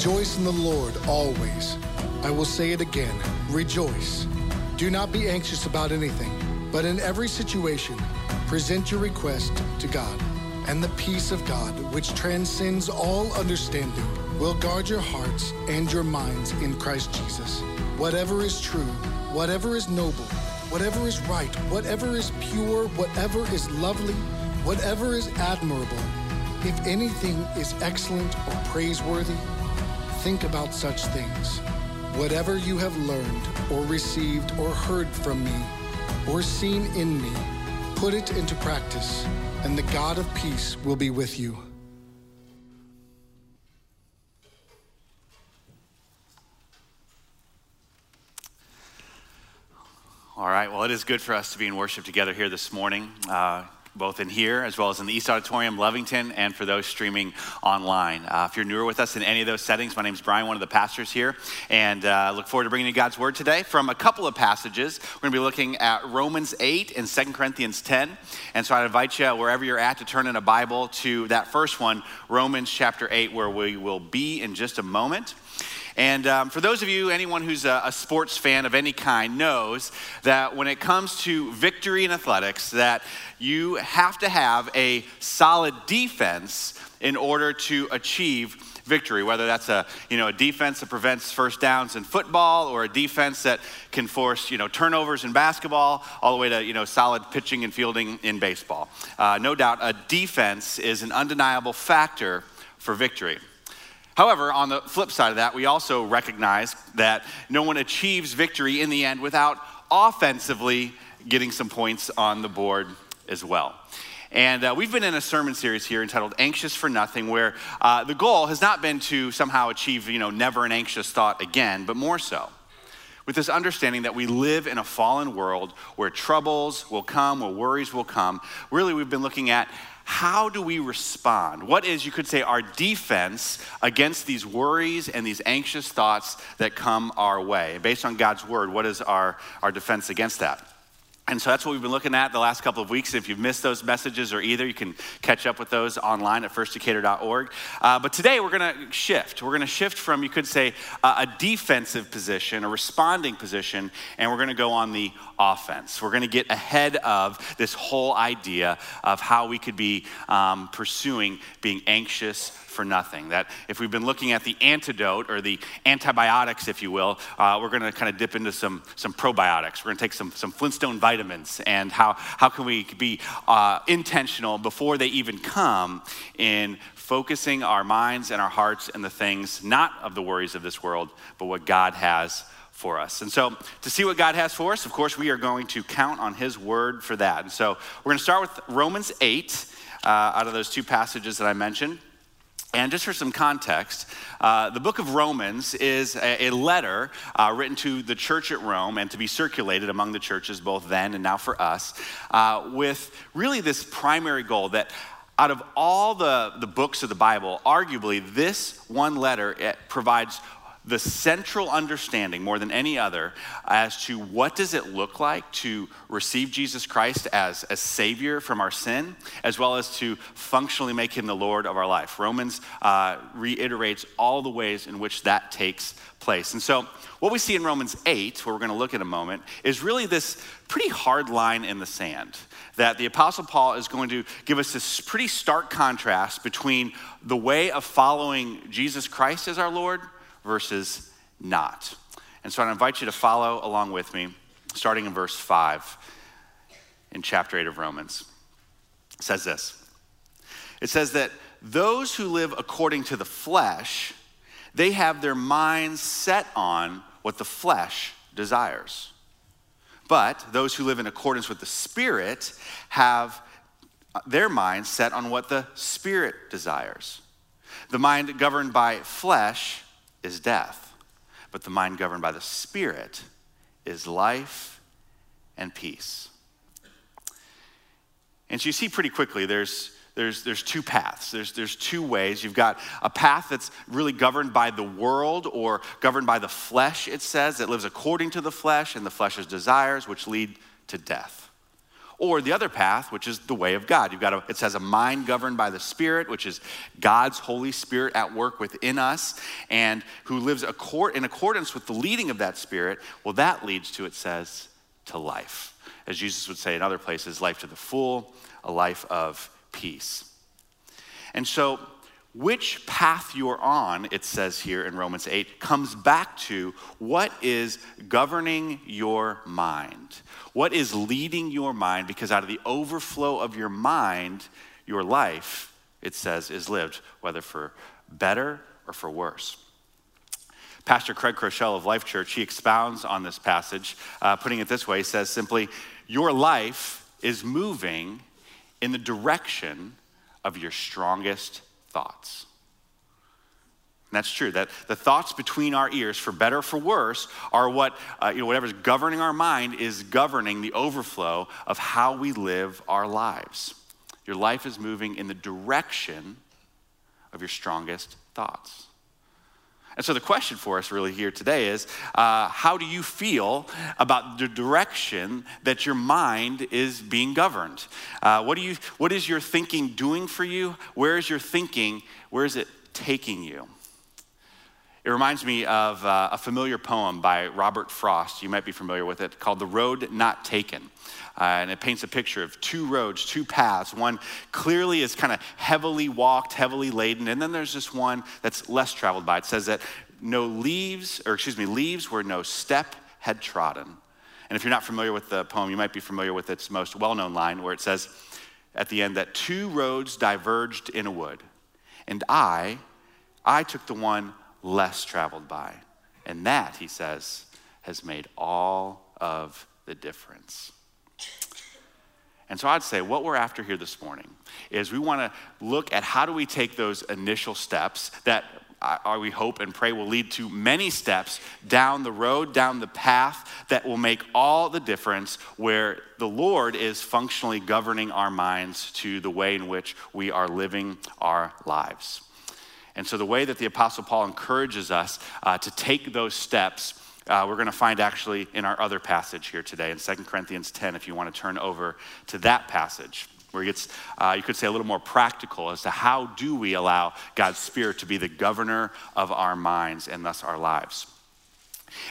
Rejoice in the Lord always. I will say it again rejoice. Do not be anxious about anything, but in every situation, present your request to God. And the peace of God, which transcends all understanding, will guard your hearts and your minds in Christ Jesus. Whatever is true, whatever is noble, whatever is right, whatever is pure, whatever is lovely, whatever is admirable, if anything is excellent or praiseworthy, think about such things. Whatever you have learned or received or heard from me or seen in me, put it into practice, and the God of peace will be with you. All right, well, it is good for us to be in worship together here this morning. Uh, both in here as well as in the East Auditorium, Lovington, and for those streaming online. Uh, if you're newer with us in any of those settings, my name is Brian, one of the pastors here, and uh, look forward to bringing you God's Word today from a couple of passages. We're going to be looking at Romans 8 and 2 Corinthians 10. And so I invite you, wherever you're at, to turn in a Bible to that first one, Romans chapter 8, where we will be in just a moment. And um, for those of you, anyone who's a, a, sports fan of any kind knows that when it comes to victory in athletics, that you have to have a solid defense in order to achieve victory whether that's a you know a defense that prevents first downs in football or a defense that can force you know turnovers in basketball all the way to you know solid pitching and fielding in baseball. Uh, no doubt a defense is an undeniable factor for victory However, on the flip side of that, we also recognize that no one achieves victory in the end without offensively getting some points on the board as well. And uh, we've been in a sermon series here entitled Anxious for Nothing, where uh, the goal has not been to somehow achieve, you know, never an anxious thought again, but more so. With this understanding that we live in a fallen world where troubles will come, where worries will come, really we've been looking at how do we respond? What is, you could say, our defense against these worries and these anxious thoughts that come our way? Based on God's word, what is our, our defense against that? And so that's what we've been looking at the last couple of weeks. If you've missed those messages or either, you can catch up with those online at firstdecatur.org. Uh, but today we're going to shift. We're going to shift from, you could say, uh, a defensive position, a responding position, and we're going to go on the offense. We're going to get ahead of this whole idea of how we could be um, pursuing being anxious for nothing. That if we've been looking at the antidote or the antibiotics, if you will, uh, we're going to kind of dip into some, some probiotics. We're going to take some, some Flintstone vitamins and how, how can we be uh, intentional before they even come in focusing our minds and our hearts and the things not of the worries of this world, but what God has for us. And so, to see what God has for us, of course, we are going to count on His word for that. And so, we're going to start with Romans 8 uh, out of those two passages that I mentioned. And just for some context, uh, the book of Romans is a, a letter uh, written to the church at Rome and to be circulated among the churches both then and now for us, uh, with really this primary goal that out of all the, the books of the Bible, arguably this one letter provides the central understanding more than any other as to what does it look like to receive jesus christ as a savior from our sin as well as to functionally make him the lord of our life. Romans uh, reiterates all the ways in which that takes place. And so what we see in romans 8 where we're going to look in a moment is really this pretty hard line in the sand that the apostle paul is going to give us this pretty stark contrast between the way of following jesus christ as our lord versus not. And so I invite you to follow along with me, starting in verse 5 in chapter 8 of Romans. It says this It says that those who live according to the flesh, they have their minds set on what the flesh desires. But those who live in accordance with the Spirit have their minds set on what the Spirit desires. The mind governed by flesh is death, but the mind governed by the Spirit is life and peace. And so you see pretty quickly there's, there's, there's two paths. There's, there's two ways. You've got a path that's really governed by the world or governed by the flesh, it says, that lives according to the flesh and the flesh's desires, which lead to death. Or the other path, which is the way of God. You've got a, it says a mind governed by the Spirit, which is God's Holy Spirit at work within us, and who lives accord, in accordance with the leading of that Spirit. Well, that leads to, it says, to life. As Jesus would say in other places, life to the full, a life of peace. And so, which path you're on, it says here in Romans 8, comes back to what is governing your mind. What is leading your mind? Because out of the overflow of your mind, your life, it says, is lived, whether for better or for worse. Pastor Craig Groeschel of Life Church, he expounds on this passage, uh, putting it this way. He says simply, Your life is moving in the direction of your strongest thoughts. And that's true. That the thoughts between our ears, for better or for worse, are what, uh, you know, whatever's governing our mind is governing the overflow of how we live our lives. Your life is moving in the direction of your strongest thoughts. And so the question for us really here today is uh, how do you feel about the direction that your mind is being governed? Uh, what, do you, what is your thinking doing for you? Where is your thinking? Where is it taking you? It reminds me of uh, a familiar poem by Robert Frost. You might be familiar with it, called The Road Not Taken. Uh, and it paints a picture of two roads, two paths. One clearly is kind of heavily walked, heavily laden, and then there's this one that's less traveled by. It says that no leaves, or excuse me, leaves where no step had trodden. And if you're not familiar with the poem, you might be familiar with its most well known line where it says at the end that two roads diverged in a wood, and I, I took the one less traveled by. And that, he says, has made all of the difference. And so I'd say what we're after here this morning is we want to look at how do we take those initial steps that uh, we hope and pray will lead to many steps down the road, down the path that will make all the difference where the Lord is functionally governing our minds to the way in which we are living our lives. And so, the way that the Apostle Paul encourages us uh, to take those steps, uh, we're going to find actually in our other passage here today in 2 Corinthians 10, if you want to turn over to that passage, where it gets, uh, you could say, a little more practical as to how do we allow God's Spirit to be the governor of our minds and thus our lives.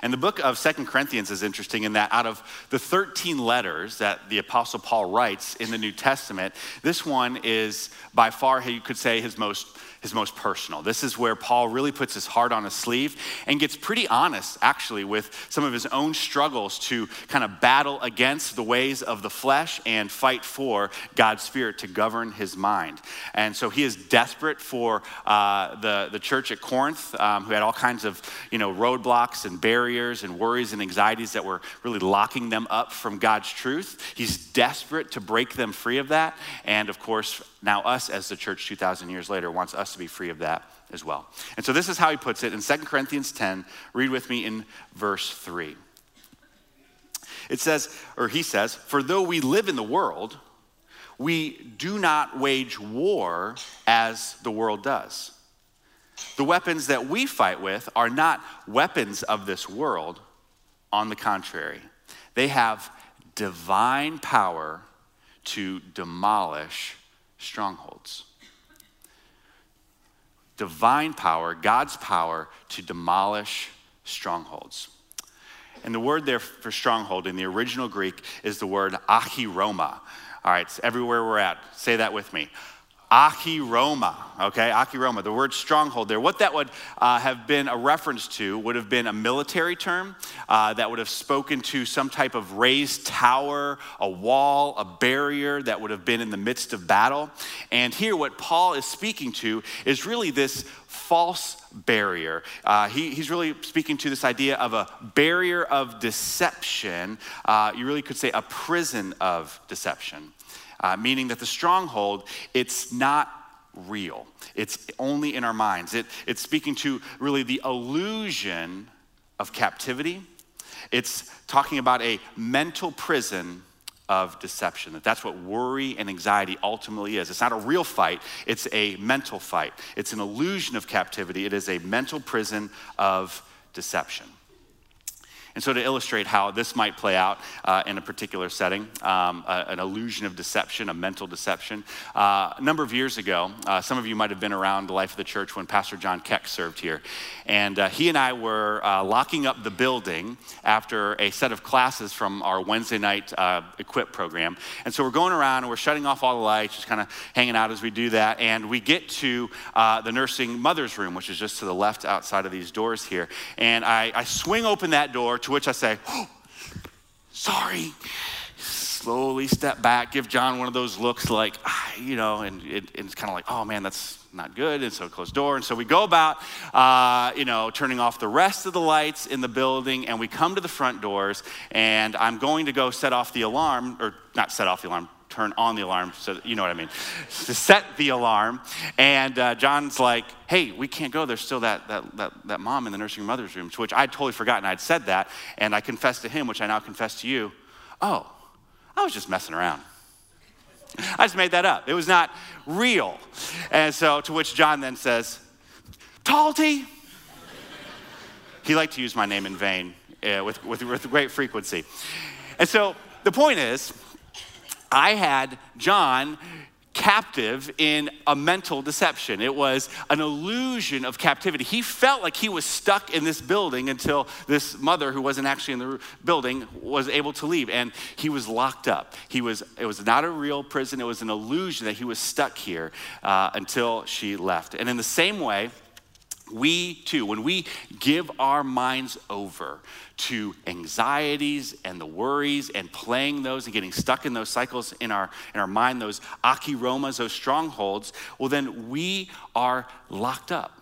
And the book of Second Corinthians is interesting in that out of the 13 letters that the Apostle Paul writes in the New Testament, this one is by far, you could say, his most his most personal. This is where Paul really puts his heart on his sleeve and gets pretty honest, actually, with some of his own struggles to kind of battle against the ways of the flesh and fight for God's Spirit to govern his mind. And so he is desperate for uh, the, the church at Corinth, um, who had all kinds of you know, roadblocks and barriers and worries and anxieties that were really locking them up from God's truth. He's desperate to break them free of that. And of course, now us as the church 2,000 years later wants us to be free of that as well. And so this is how he puts it in 2 Corinthians 10. Read with me in verse 3. It says, or he says, For though we live in the world, we do not wage war as the world does. The weapons that we fight with are not weapons of this world. On the contrary, they have divine power to demolish strongholds. Divine power, God's power to demolish strongholds. And the word there for stronghold in the original Greek is the word achiroma. All right, everywhere we're at, say that with me. Achiroma, okay? Achiroma, the word stronghold there. What that would uh, have been a reference to would have been a military term uh, that would have spoken to some type of raised tower, a wall, a barrier that would have been in the midst of battle. And here, what Paul is speaking to is really this false barrier. Uh, he, he's really speaking to this idea of a barrier of deception. Uh, you really could say a prison of deception uh, meaning that the stronghold, it's not real. It's only in our minds. It, it's speaking to really the illusion of captivity. It's talking about a mental prison of deception. That that's what worry and anxiety ultimately is. It's not a real fight, it's a mental fight. It's an illusion of captivity. It is a mental prison of deception. And so, to illustrate how this might play out uh, in a particular setting, um, a, an illusion of deception, a mental deception. Uh, a number of years ago, uh, some of you might have been around the life of the church when Pastor John Keck served here. And uh, he and I were uh, locking up the building after a set of classes from our Wednesday night uh, equip program. And so, we're going around and we're shutting off all the lights, just kind of hanging out as we do that. And we get to the nursing mother's room, which is just to the left outside of these doors here. And I, I swing open that door to which I say, oh, sorry. Slowly step back, give John one of those looks like, ah, you know, and, it, and it's kind of like, oh man, that's not good. And so close door. And so we go about, uh, you know, turning off the rest of the lights in the building, and we come to the front doors, and I'm going to go set off the alarm, or not set off the alarm, turn on the alarm so you know what I mean, to set the alarm. And uh, John's like, hey, we can't go. There's still that, that, that, that mom in the nursing mother's room, to which I'd totally forgotten I'd said that. And I confessed to him, which I now confess to you, oh, I was just messing around. I just made that up. It was not real. And so, to which John then says, Talty. he liked to use my name in vain uh, with, with, with great frequency. And so, the point is, I had John captive in a mental deception. It was an illusion of captivity. He felt like he was stuck in this building until this mother, who wasn't actually in the building, was able to leave, and he was locked up. He was. It was not a real prison. It was an illusion that he was stuck here uh, until she left. And in the same way we too, when we give our minds over to anxieties and the worries and playing those and getting stuck in those cycles in our, in our mind, those akiromas, those strongholds, well, then we are locked up.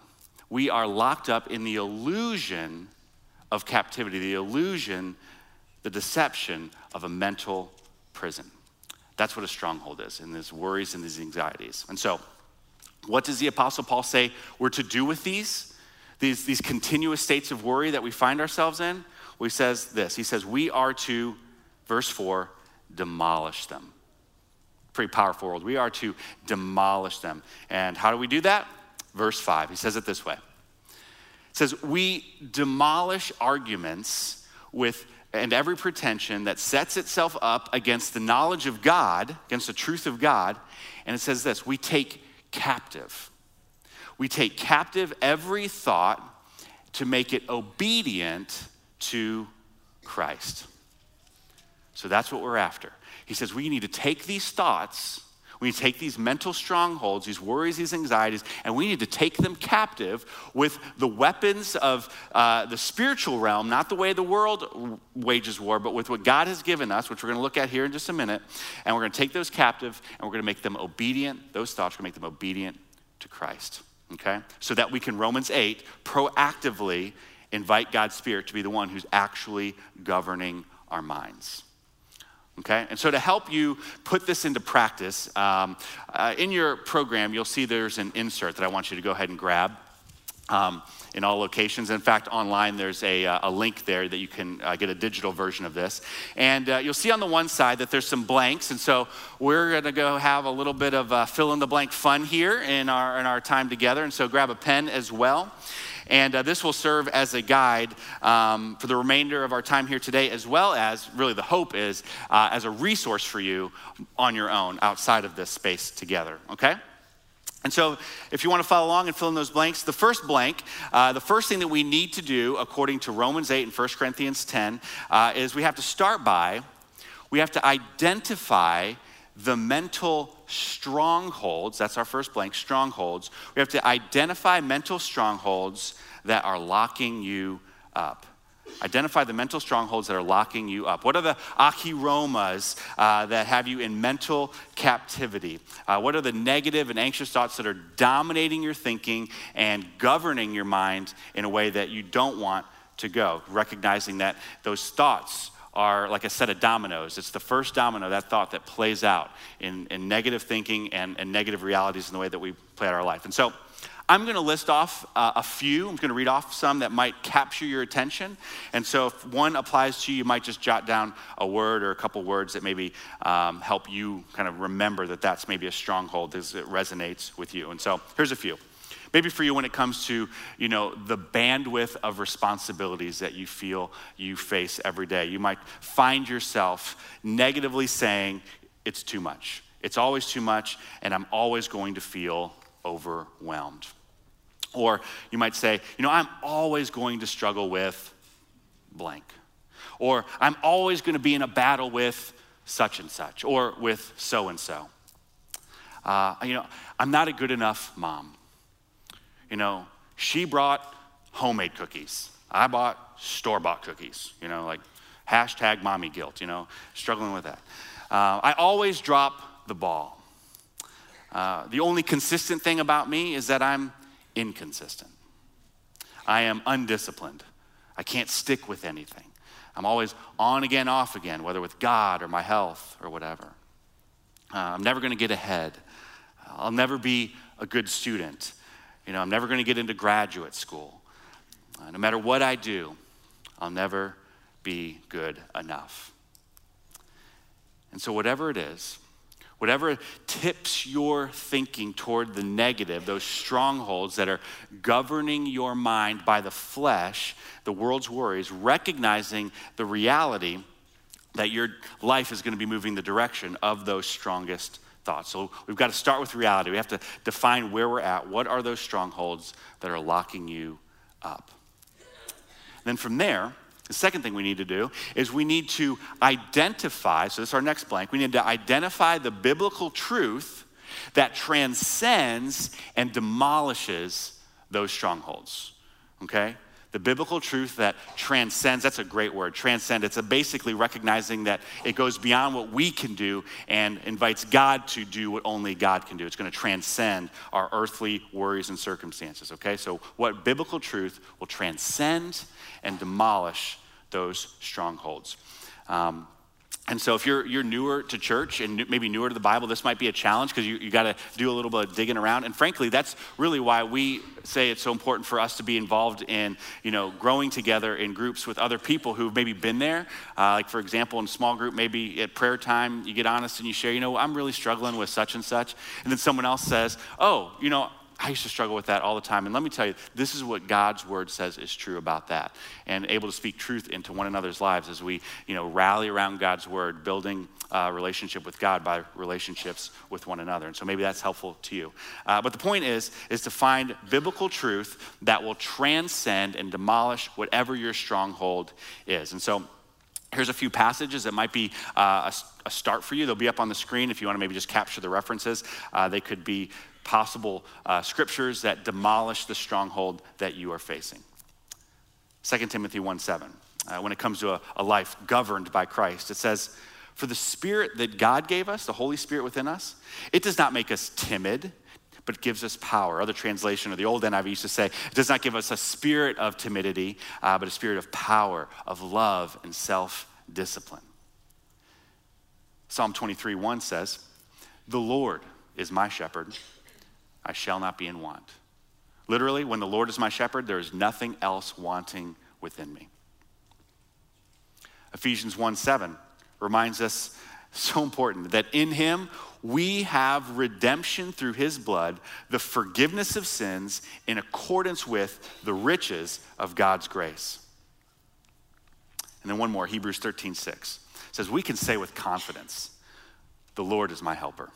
We are locked up in the illusion of captivity, the illusion, the deception of a mental prison. That's what a stronghold is, and these worries and these anxieties. And so, what does the Apostle Paul say we're to do with these? These, these continuous states of worry that we find ourselves in? Well, he says this He says, We are to, verse 4, demolish them. Pretty powerful word. We are to demolish them. And how do we do that? Verse 5. He says it this way It says, We demolish arguments with and every pretension that sets itself up against the knowledge of God, against the truth of God. And it says this we take captive. We take captive every thought to make it obedient to Christ. So that's what we're after. He says we need to take these thoughts, we need to take these mental strongholds, these worries, these anxieties, and we need to take them captive with the weapons of uh, the spiritual realm, not the way the world wages war, but with what God has given us, which we're going to look at here in just a minute. And we're going to take those captive and we're going to make them obedient. Those thoughts are going to make them obedient to Christ okay? So that we can, Romans 8, proactively invite God's Spirit to be the one who's actually governing our minds. Okay? And so to help you put this into practice, um, uh, in your program, you'll see there's an insert that I want you to go ahead and grab. Um, in all locations. In fact, online there's a, uh, a link there that you can uh, get a digital version of this. And uh, you'll see on the one side that there's some blanks. And so we're going to go have a little bit of uh, fill in the blank fun here in our, in our time together. And so grab a pen as well. And uh, this will serve as a guide um, for the remainder of our time here today, as well as really the hope is as a resource for you on your own outside of this space together, okay? And so, if you want to follow along and fill in those blanks, the first blank, uh, the first thing that we need to do, according to Romans 8 and 1 Corinthians 10, uh, is we have to start by, we have to identify the mental strongholds. That's our first blank, strongholds. We have to identify mental strongholds that are locking you up. Identify the mental strongholds that are locking you up. What are the akiromas uh, that have you in mental captivity? Uh, what are the negative and anxious thoughts that are dominating your thinking and governing your mind in a way that you don't want to go? Recognizing that those thoughts are like a set of dominoes. It's the first domino, that thought that plays out in, in negative thinking and, and negative realities in the way that we play out our life. And so, I'm going to list off uh, a few. I'm going to read off some that might capture your attention. And so if one applies to you, you might just jot down a word or a couple words that maybe um, help you kind of remember that that's maybe a stronghold as it resonates with you. And so here's a few Maybe for you, when it comes to, you know, the bandwidth of responsibilities that you feel you face every day, you might find yourself negatively saying, it's too much. It's always too much, and I'm always going to feel overwhelmed. Or you might say, you know, I'm always going to struggle with blank. Or I'm always going to be in a battle with such and such, or with so and so. You know, I'm not a good enough mom. You know, she brought homemade cookies. I bought store bought cookies, you know, like hashtag mommy guilt, you know, struggling with that. Uh, I always drop the ball. Uh, the only consistent thing about me is that I'm inconsistent. I am undisciplined. I can't stick with anything. I'm always on again, off again, whether with God or my health or whatever. Uh, I'm never going to get ahead. I'll never be a good student. You know, I'm never going to get into graduate school. Uh, no matter what I do, I'll never be good enough. And so, whatever it is, whatever tips your thinking toward the negative, those strongholds that are governing your mind by the flesh, the world's worries, recognizing the reality that your life is going to be moving the direction of those strongest thoughts. So we've got to start with reality. We have to define where we're at. What are those strongholds that are locking you up? then from there, the second thing we need to do is we need to identify, so this is our next blank, we need to identify the biblical truth that transcends and demolishes those strongholds. Okay? The biblical truth that transcends, that's a great word, transcend. It's basically recognizing that it goes beyond what we can do and invites God to do what only God can do. It's going to transcend our earthly worries and circumstances, okay? So, what biblical truth will transcend and demolish those strongholds? Um, and so, if you're, you're newer to church and maybe newer to the Bible, this might be a challenge because you, you got to do a little bit of digging around. And frankly, that's really why we say it's so important for us to be involved in, you know, growing together in groups with other people who've maybe been there. Uh, like, for example, in small group, maybe at prayer time, you get honest and you share, you know, I'm really struggling with such and such. And then someone else says, oh, you know, I used to struggle with that all the time. And let me tell you, this is what God's word says is true about that. And able to speak truth into one another's lives as we, you know, rally around God's word, building relationship with God by relationships with one another. And so maybe that's helpful to you. Uh, but the point is, is to find biblical truth that will transcend and demolish whatever your stronghold is. And so Here's a few passages that might be uh, a, a, start for you. They'll be up on the screen if you want to maybe just capture the references. Uh, they could be possible uh, scriptures that demolish the stronghold that you are facing. 2 Timothy 1 7, uh, when it comes to a, a life governed by Christ, it says, For the Spirit that God gave us, the Holy Spirit within us, it does not make us timid but gives us power. Other translation, or the old NIV used to say, it does not give us a spirit of timidity, uh, but a spirit of power, of love, and self discipline. Psalm 23 1 says, The Lord is my shepherd, I shall not be in want. Literally, when the Lord is my shepherd, there is nothing else wanting within me. Ephesians 1 7 reminds us so important that in him we have redemption through his blood, the forgiveness of sins in accordance with the riches of God's grace. And then one more, Hebrews 13 6 says, We can say with confidence, The Lord is my helper.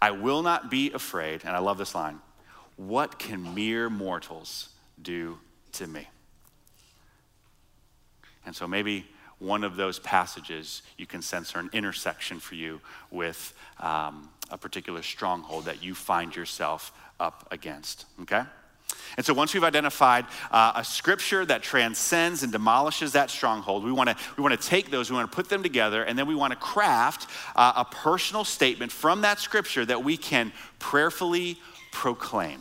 I will not be afraid, and I love this line what can mere mortals do to me? And so maybe one of those passages you can sense are an intersection for you with um, a particular stronghold that you find yourself up against, okay? And so once we've identified uh, a scripture that transcends and demolishes that stronghold, we want to we want to take those, we want to put them together, and then we want to craft uh, a personal statement from that scripture that we can prayerfully proclaim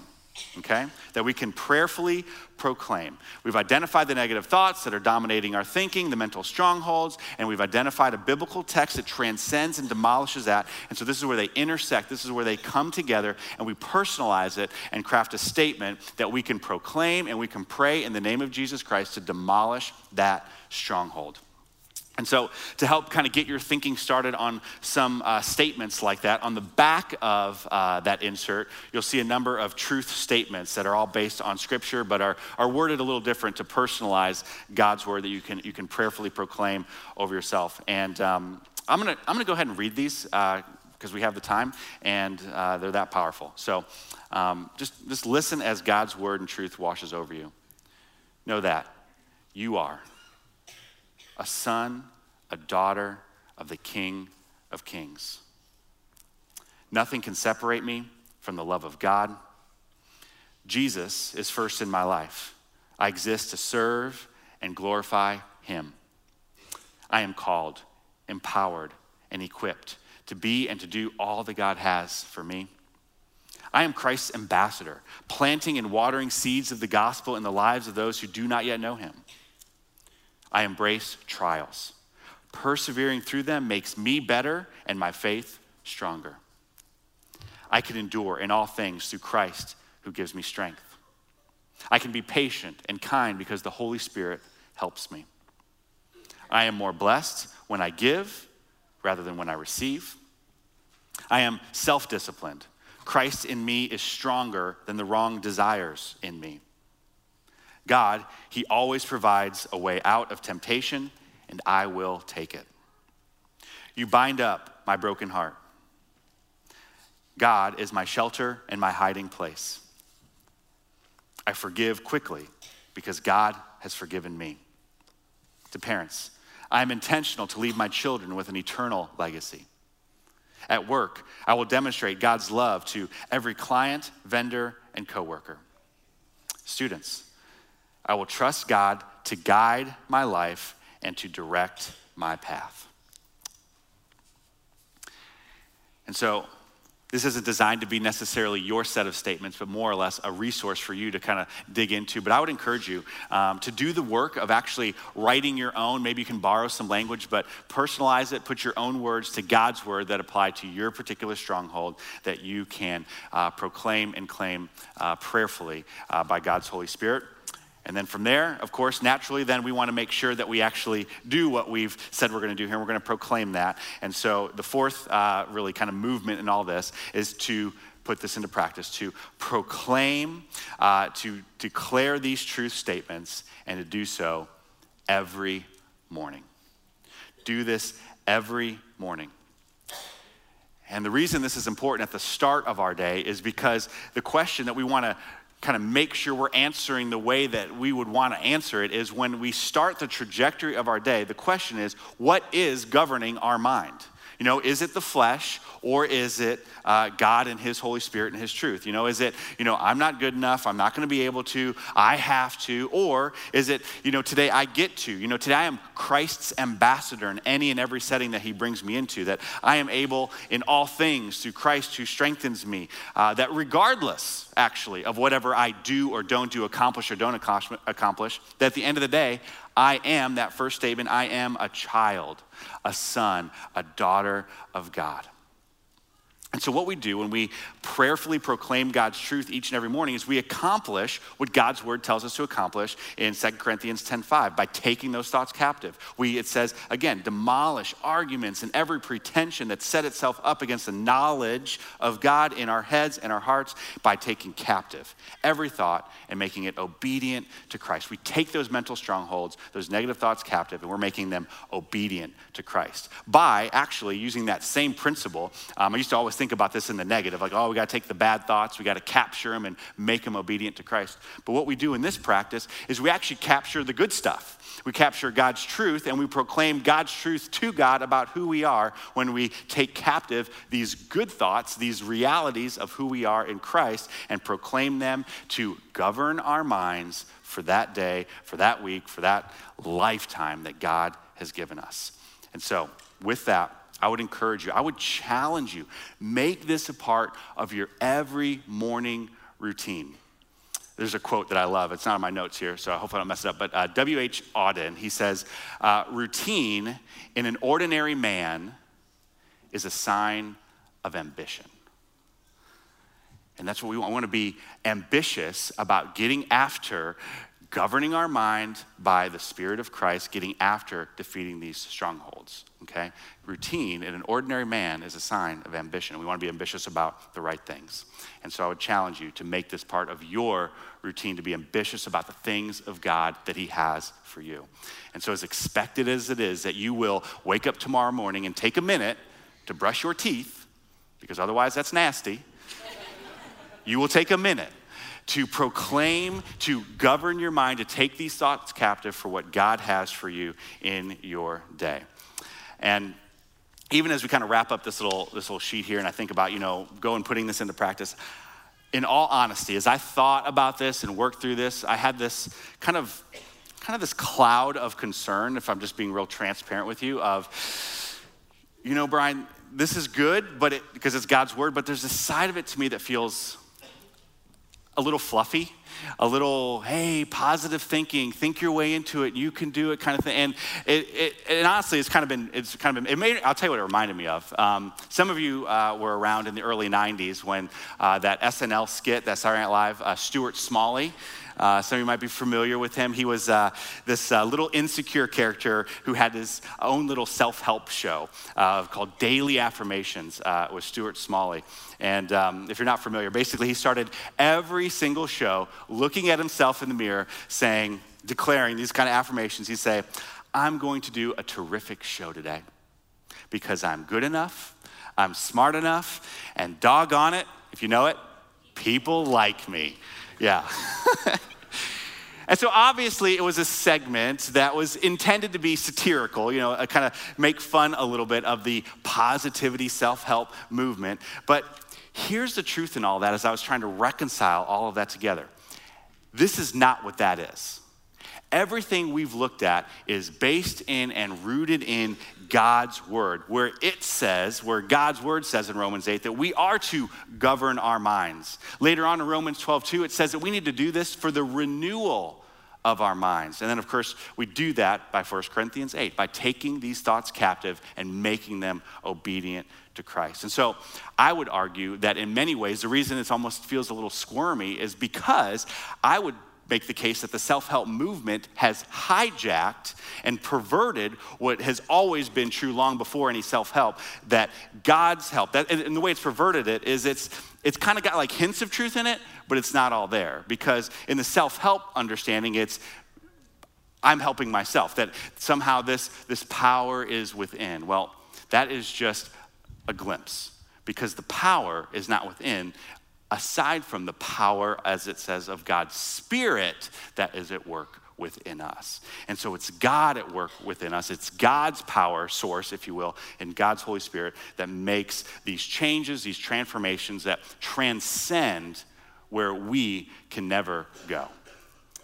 okay? That we can prayerfully proclaim. We've identified the negative thoughts that are dominating our thinking, the mental strongholds, and we've identified a biblical text that transcends and demolishes that. And so this is where they intersect, this is where they come together, and we personalize it and craft a statement that we can proclaim and we can pray in the name of Jesus Christ to demolish that stronghold. And so, to help kind of get your thinking started on some uh, statements like that, on the back of uh, that insert, you'll see a number of truth statements that are all based on Scripture, but are, are worded a little different to personalize God's word that you can, you can prayerfully proclaim over yourself. And um, I'm going to I'm gonna go ahead and read these because uh, we have the time, and uh, they're that powerful. So, um, just, just listen as God's word and truth washes over you. Know that you are a son, a daughter of the King of Kings. Nothing can separate me from the love of God. Jesus is first in my life. I exist to serve and glorify Him. I am called, empowered, and equipped to be and to do all that God has for me. I am Christ's ambassador, planting and watering seeds of the gospel in the lives of those who do not yet know Him. I embrace trials. Persevering through them makes me better and my faith stronger. I can endure in all things through Christ who gives me strength. I can be patient and kind because the Holy Spirit helps me. I am more blessed when I give rather than when I receive. I am self disciplined. Christ in me is stronger than the wrong desires in me. God, He always provides a way out of temptation, and I will take it. You bind up my broken heart. God is my shelter and my hiding place. I forgive quickly because God has forgiven me. To parents, I am intentional to leave my children with an eternal legacy. At work, I will demonstrate God's love to every client, vendor, and coworker. Students, I will trust God to guide my life and to direct my path. And so, this isn't designed to be necessarily your set of statements, but more or less a resource for you to kind of dig into. But I would encourage you um, to do the work of actually writing your own. Maybe you can borrow some language, but personalize it, put your own words to God's word that apply to your particular stronghold that you can uh, proclaim and claim uh, prayerfully uh, by God's Holy Spirit. And then from there, of course, naturally, then we want to make sure that we actually do what we've said we're going to do here. and We're going to proclaim that. And so the fourth, uh, really, kind of movement in all this is to put this into practice, to proclaim, uh, to declare these truth statements, and to do so every morning. Do this every morning. And the reason this is important at the start of our day is because the question that we want to kind of make sure we're answering the way that we would want to answer it is when we start the trajectory of our day, the question is, what is governing our mind? You know, is it the flesh or is it uh, God and His Holy Spirit and His truth? You know, is it, you know, I'm not good enough, I'm not going to be able to, I have to, or is it, you know, today I get to, you know, today I am Christ's ambassador in any and every setting that He brings me into, that I am able in all things through Christ who strengthens me, uh, that regardless, actually, of whatever I do or don't do, accomplish or don't accomplish, that at the end of the day, I am, that first statement, I am a child, a son, a daughter of God. And so, what we do when we prayerfully proclaim God's truth each and every morning is we accomplish what God's word tells us to accomplish in 2 Corinthians 10:5 by taking those thoughts captive. We, it says, again, demolish arguments and every pretension that set itself up against the knowledge of God in our heads and our hearts by taking captive every thought and making it obedient to Christ. We take those mental strongholds, those negative thoughts captive, and we're making them obedient to Christ by actually using that same principle. Um, I used to always think think about this in the negative, like, oh, we got to take the bad thoughts, we got to capture them and make them obedient to Christ. But what we do in this practice is we actually capture the good stuff. We capture God's truth and we proclaim God's truth to God about who we are when we take captive these good thoughts, these realities of who we are in Christ, and proclaim them to govern our minds for that day, for that week, for that lifetime that God has given us. And so, with that, I would encourage you, I would challenge you, make this a part of your every morning routine. There's a quote that I love. It's not in my notes here, so I hope I don't mess it up. But uh, W.H. Auden, he says, uh, routine in an ordinary man is a sign of ambition. And that's what we want. We want to be ambitious about getting after governing our mind by the Spirit of Christ, getting after defeating these strongholds. Okay? Routine in an ordinary man is a sign of ambition. We want to be ambitious about the right things. And so I would challenge you to make this part of your routine to be ambitious about the things of God that He has for you. And so, as expected as it is that you will wake up tomorrow morning and take a minute to brush your teeth, because otherwise that's nasty, you will take a minute to proclaim, to govern your mind, to take these thoughts captive for what God has for you in your day. And even as we kind of wrap up this little, this little sheet here, and I think about, you know, going putting this into practice, in all honesty, as I thought about this and worked through this, I had this kind of kind of this cloud of concern, if I'm just being real transparent with you, of, you know, Brian, this is good, but it, because it's God's word, but there's a side of it to me that feels a little fluffy, a little, hey, positive thinking, think your way into it, you can do it kind of thing. And it, it and honestly, it's kind of been, it's kind of been, it made, I'll tell you what it reminded me of. Um, some of you uh, were around in the early 90s when uh, that SNL skit, that Saturday Night Live, uh, Stuart Smalley, uh, some of you might be familiar with him. He was uh, this uh, little insecure character who had his own little self help show uh, called Daily Affirmations uh, with Stuart Smalley. And um, if you're not familiar, basically, he started every single show looking at himself in the mirror, saying, declaring these kind of affirmations. He'd say, I'm going to do a terrific show today because I'm good enough, I'm smart enough, and doggone it, if you know it, people like me. Yeah. And so obviously it was a segment that was intended to be satirical, you know, uh, kind of make fun a little bit of the positivity self-help movement. But here's the truth in all that as I was trying to reconcile all of that together. This is not what that is. Everything we've looked at is based in and rooted in God's word, where it says, where God's word says in Romans 8 that we are to govern our minds. Later on in Romans 12, 2, it says that we need to do this for the renewal of our minds. And then, of course, we do that by 1 Corinthians 8, by taking these thoughts captive and making them obedient to Christ. And so I would argue that in many ways, the reason it almost feels a little squirmy is because I would make the case that the self help movement has hijacked and perverted what has always been true long before any self help that God's help, that, and the way it's perverted it is it's, it's kind of got like hints of truth in it, but it's not all there. Because in the self help understanding, it's I'm helping myself, that somehow this, this power is within. Well, that is just a glimpse because the power is not within aside from the power, as it says, of God's Spirit that is at work within us. And so it's God at work within us. It's God's power source, if you will, and God's Holy Spirit that makes these changes, these transformations that transcend where we can never go.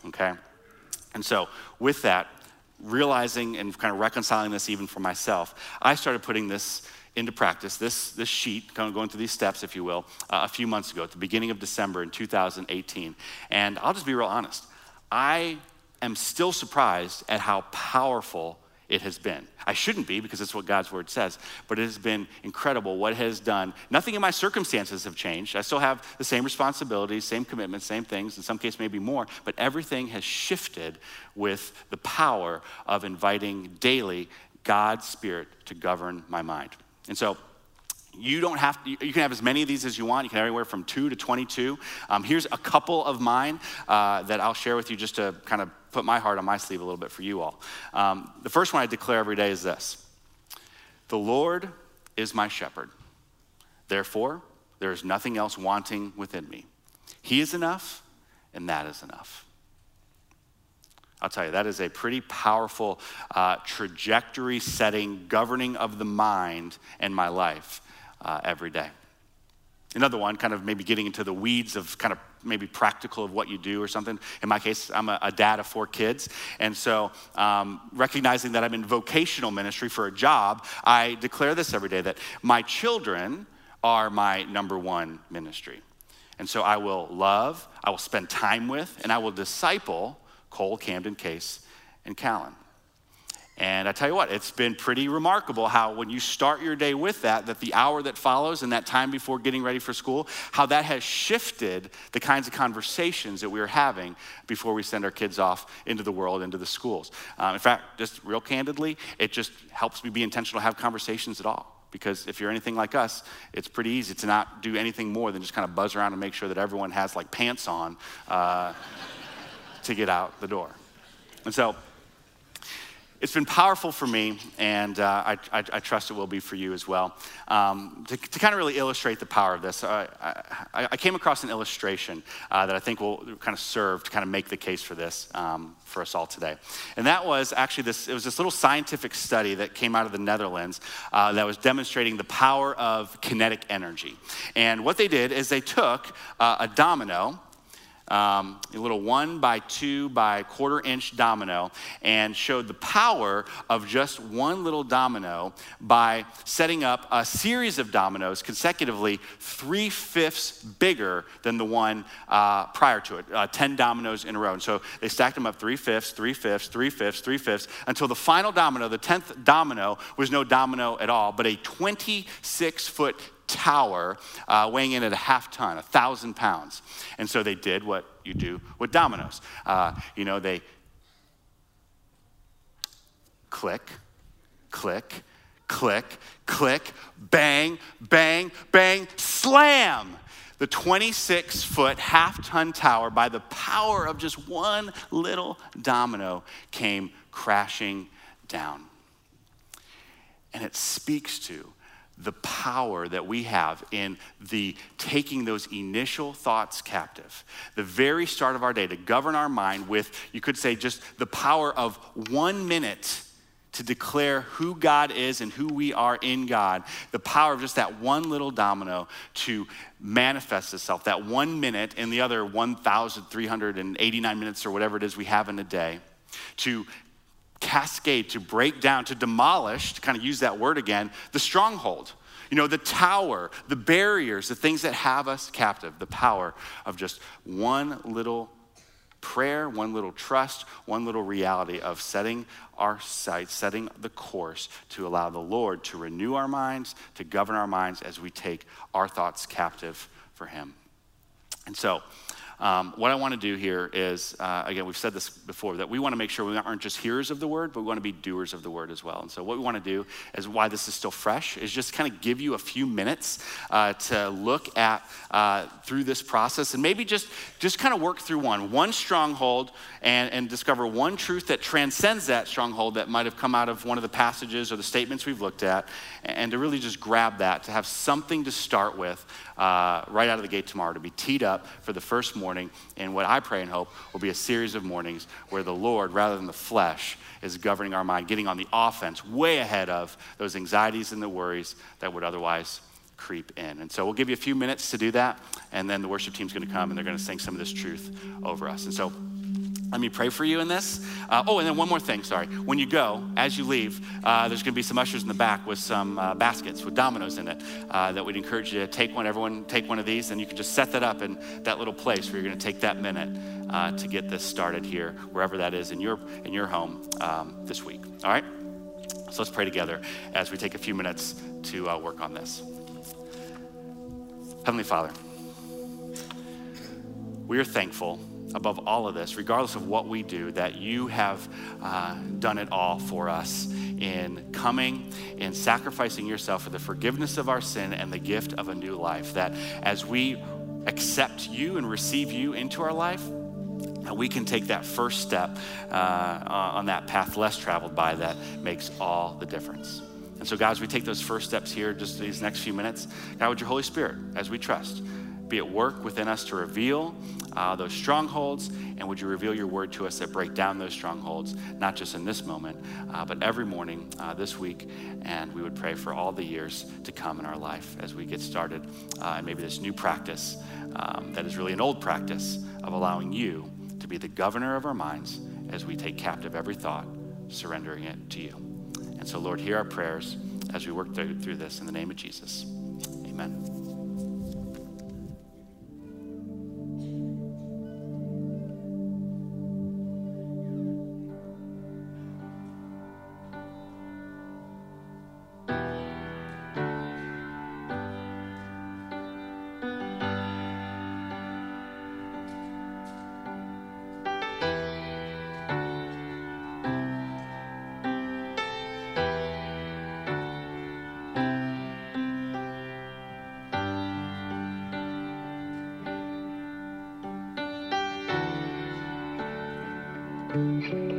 Okay? And so, with that, realizing and kind of reconciling this even for myself, I started putting this into practice, this, this sheet, kind of going through these steps, if you will, uh, a few months ago at the beginning of December in 2018. And I'll just be real honest. I am still surprised at how powerful it has been. I shouldn't be because it's what God's word says, but it has been incredible what has done. Nothing in my circumstances have changed. I still have the same responsibilities, same commitments, same things, in some cases maybe more, but everything has shifted with the power of inviting daily God's spirit to govern my mind. And so you don't have to, you can have as many of these as you want. You can have anywhere from two to 22. Um, here's a couple of mine uh, that I'll share with you just to kind of put my heart on my sleeve a little bit for you all. Um, the first one I declare every day is this The Lord is my shepherd. Therefore, there is nothing else wanting within me. He is enough, and that is enough. I'll tell you, that is a pretty powerful uh, trajectory setting, governing of the mind in my life uh, every day. Another one, kind of maybe getting into the weeds of kind of maybe practical of what you do or something. In my case, I'm a, a dad of four kids. And so, um, recognizing that I'm in vocational ministry for a job, I declare this every day that my children are my number one ministry. And so, I will love, I will spend time with, and I will disciple Cole, Camden, Case, and Callan. And I tell you what, it's been pretty remarkable how when you start your day with that, that the hour that follows and that time before getting ready for school, how that has shifted the kinds of conversations that we are having before we send our kids off into the world, into the schools. Um, in fact, just real candidly, it just helps me be intentional to have conversations at all because if you're anything like us, it's pretty easy to not do anything more than just kind of buzz around and make sure that everyone has like pants on uh, to get out the door. And so it's been powerful for me, and uh, I, I, I, trust it will be for you as well. Um, to, to, kind of really illustrate the power of this, I, I, came across an illustration uh, that I think will kind of serve to kind of make the case for this um, for us all today. And that was actually this, it was this little scientific study that came out of the Netherlands uh, that was demonstrating the power of kinetic energy. And what they did is they took uh, a domino, um, a little one by two by quarter inch domino and showed the power of just one little domino by setting up a series of dominoes consecutively three fifths bigger than the one uh, prior to it, uh, 10 dominoes in a row. And so they stacked them up three fifths, three fifths, three fifths, three fifths until the final domino, the 10th domino, was no domino at all, but a 26 foot tower uh, weighing in at a half ton, a thousand pounds. And so they did what you do with dominoes. Uh, you know, they click, click, click, click, bang, bang, bang, slam. The 26 foot, half ton tower, by the power of just one little domino, came crashing down. And it speaks to the power that we have in the taking those initial thoughts captive. The very start of our day to govern our mind with you could say just the power of one minute to declare who God is and who we are in God, the power of just that one little domino to manifest itself, that one minute in the other 1,389 minutes or whatever it is we have in a day, to cascade, to break down, to demolish, to kind of use that word again, the stronghold. You know, the tower, the barriers, the things that have us captive, the power of just one little prayer, one little trust, one little reality of setting our sights, setting the course to allow the Lord to renew our minds, to govern our minds as we take our thoughts captive for Him. And so, um, what I want to do here is, uh, again, we've said this before, that we want to make sure we aren't just hearers of the word, but we want to be doers of the word as well. And so, what we want to do is why this is still fresh is just kind of give you a few minutes uh, to look at uh, through this process and maybe just just kind of work through one, one stronghold, and, and discover one truth that transcends that stronghold that might have come out of one of the passages or the statements we've looked at, and to really just grab that, to have something to start with uh, right out of the gate tomorrow, to be teed up for the first morning in what I pray and hope will be a series of mornings where the Lord, rather than the flesh, is governing our mind, getting on the offense way ahead of those anxieties and the worries that would otherwise creep in. And so we'll give you a few minutes to do that, and then the worship team's going to come and they're going to sing some of this truth over us. And so let me pray for you in this. Uh, oh, and then one more thing, sorry. When you go, as you leave, uh, there's going to be some ushers in the back with some uh, baskets with dominoes in it uh, that we'd encourage you to take one. Everyone take one of these, and you can just set that up in that little place where you're going to take that minute uh, to get this started here, wherever that is in your, in your home um, this week. All right? So let's pray together as we take a few minutes to uh, work on this. Heavenly Father, we are thankful above all of this, regardless of what we do, that you have uh, done it all for us in coming and sacrificing yourself for the forgiveness of our sin and the gift of a new life. That as we accept you and receive you into our life, that we can take that first step uh, on that path less traveled by that makes all the difference. And so, guys, we take those first steps here, just these next few minutes. God, with your Holy Spirit, as we trust, be at work within us to reveal uh, those strongholds, and would you reveal your word to us that break down those strongholds, not just in this moment, uh, but every morning uh, this week. And we would pray for all the years to come in our life as we get started, uh, and maybe this new practice um, that is really an old practice of allowing you to be the governor of our minds as we take captive every thought, surrendering it to you. And so, Lord, hear our prayers as we work through, through this in the name of Jesus. Amen. You.